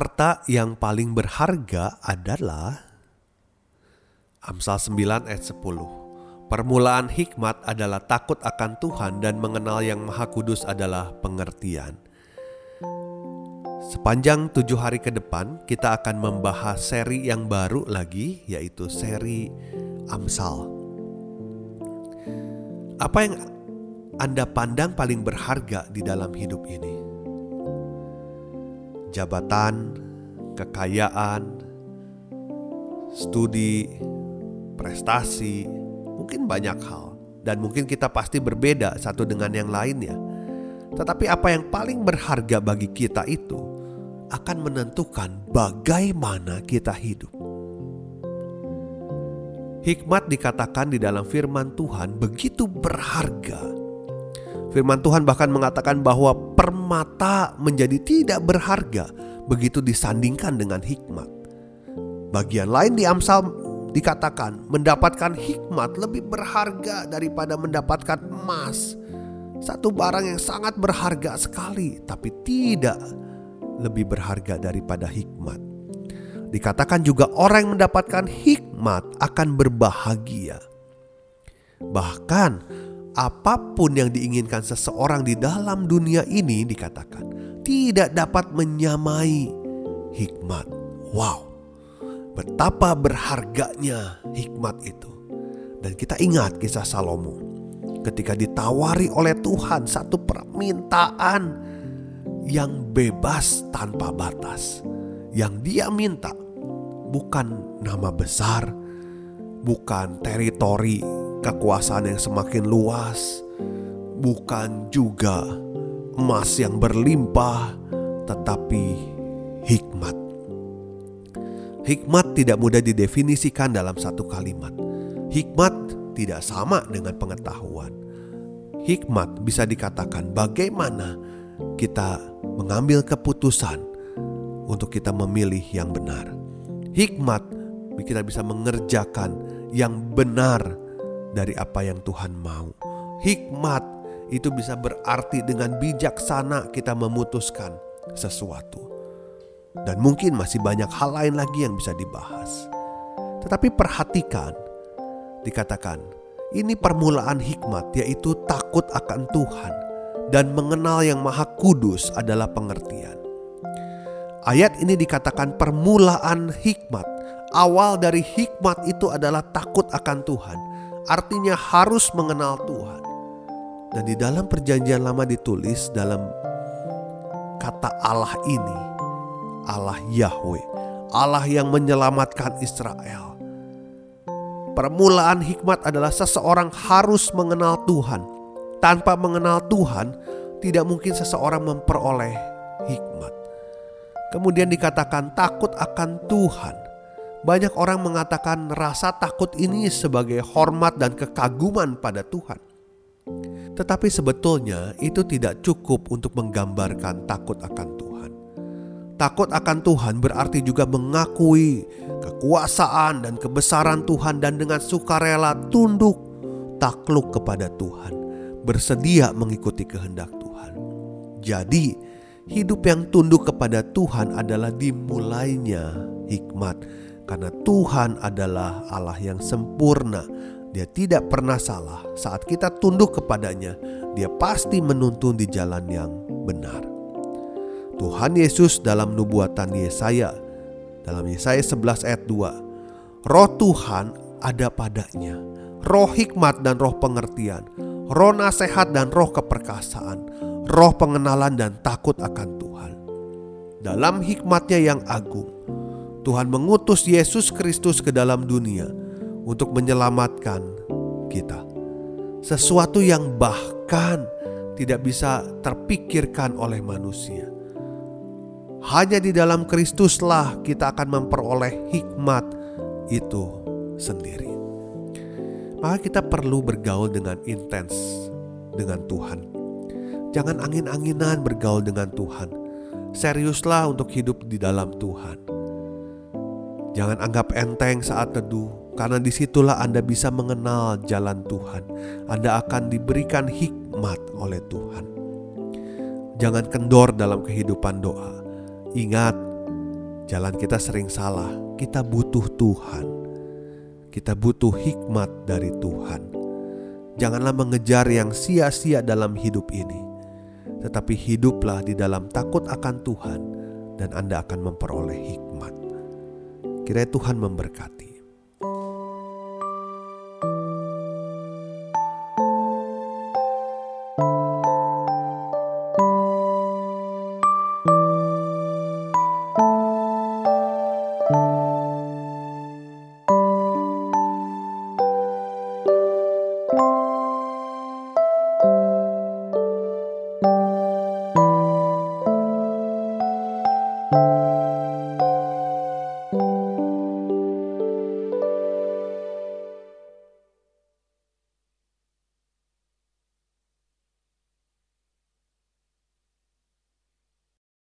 Harta yang paling berharga adalah Amsal 9 ayat 10. Permulaan hikmat adalah takut akan Tuhan dan mengenal yang maha kudus adalah pengertian. Sepanjang tujuh hari ke depan kita akan membahas seri yang baru lagi yaitu seri Amsal. Apa yang Anda pandang paling berharga di dalam hidup ini? Jabatan, kekayaan, studi, prestasi, mungkin banyak hal, dan mungkin kita pasti berbeda satu dengan yang lainnya. Tetapi apa yang paling berharga bagi kita itu akan menentukan bagaimana kita hidup. Hikmat dikatakan di dalam firman Tuhan begitu berharga Firman Tuhan bahkan mengatakan bahwa permata menjadi tidak berharga begitu disandingkan dengan hikmat. Bagian lain di Amsal dikatakan mendapatkan hikmat lebih berharga daripada mendapatkan emas. Satu barang yang sangat berharga sekali tapi tidak lebih berharga daripada hikmat. Dikatakan juga orang yang mendapatkan hikmat akan berbahagia. Bahkan apa pun yang diinginkan seseorang di dalam dunia ini dikatakan tidak dapat menyamai hikmat. Wow, betapa berharganya hikmat itu. Dan kita ingat kisah Salomo ketika ditawari oleh Tuhan satu permintaan yang bebas tanpa batas. Yang dia minta bukan nama besar, bukan teritori kekuasaan yang semakin luas, bukan juga emas yang berlimpah, tetapi hikmat. Hikmat tidak mudah didefinisikan dalam satu kalimat. Hikmat tidak sama dengan pengetahuan. Hikmat bisa dikatakan bagaimana kita mengambil keputusan untuk kita memilih yang benar. Hikmat kita bisa mengerjakan yang benar dari apa yang Tuhan mau. Hikmat itu bisa berarti dengan bijaksana kita memutuskan sesuatu. Dan mungkin masih banyak hal lain lagi yang bisa dibahas. Tetapi perhatikan, dikatakan ini permulaan hikmat yaitu takut akan Tuhan dan mengenal yang maha kudus adalah pengertian. Ayat ini dikatakan permulaan hikmat. Awal dari hikmat itu adalah takut akan Tuhan artinya harus mengenal Tuhan. Dan di dalam perjanjian lama ditulis dalam kata Allah ini, Allah Yahweh, Allah yang menyelamatkan Israel. Permulaan hikmat adalah seseorang harus mengenal Tuhan. Tanpa mengenal Tuhan, tidak mungkin seseorang memperoleh hikmat. Kemudian dikatakan takut akan Tuhan banyak orang mengatakan rasa takut ini sebagai hormat dan kekaguman pada Tuhan. Tetapi sebetulnya itu tidak cukup untuk menggambarkan takut akan Tuhan. Takut akan Tuhan berarti juga mengakui kekuasaan dan kebesaran Tuhan dan dengan sukarela tunduk takluk kepada Tuhan, bersedia mengikuti kehendak Tuhan. Jadi, hidup yang tunduk kepada Tuhan adalah dimulainya hikmat karena Tuhan adalah Allah yang sempurna. Dia tidak pernah salah. Saat kita tunduk kepadanya, Dia pasti menuntun di jalan yang benar. Tuhan Yesus dalam nubuatan Yesaya, dalam Yesaya 11 ayat 2, Roh Tuhan ada padanya, roh hikmat dan roh pengertian, roh nasihat dan roh keperkasaan, roh pengenalan dan takut akan Tuhan. Dalam hikmatnya yang agung, Tuhan mengutus Yesus Kristus ke dalam dunia untuk menyelamatkan kita. sesuatu yang bahkan tidak bisa terpikirkan oleh manusia. Hanya di dalam Kristuslah kita akan memperoleh hikmat itu sendiri. Maka kita perlu bergaul dengan intens dengan Tuhan. Jangan angin-anginan bergaul dengan Tuhan. Seriuslah untuk hidup di dalam Tuhan. Jangan anggap enteng saat teduh, karena di situlah Anda bisa mengenal jalan Tuhan. Anda akan diberikan hikmat oleh Tuhan. Jangan kendor dalam kehidupan doa Ingat, jalan kita sering salah. Kita butuh Tuhan. Kita butuh hikmat dari Tuhan. Janganlah mengejar yang sia-sia dalam hidup ini, tetapi hiduplah di dalam takut akan Tuhan, dan Anda akan memperoleh hikmat. Kiranya Tuhan memberkati.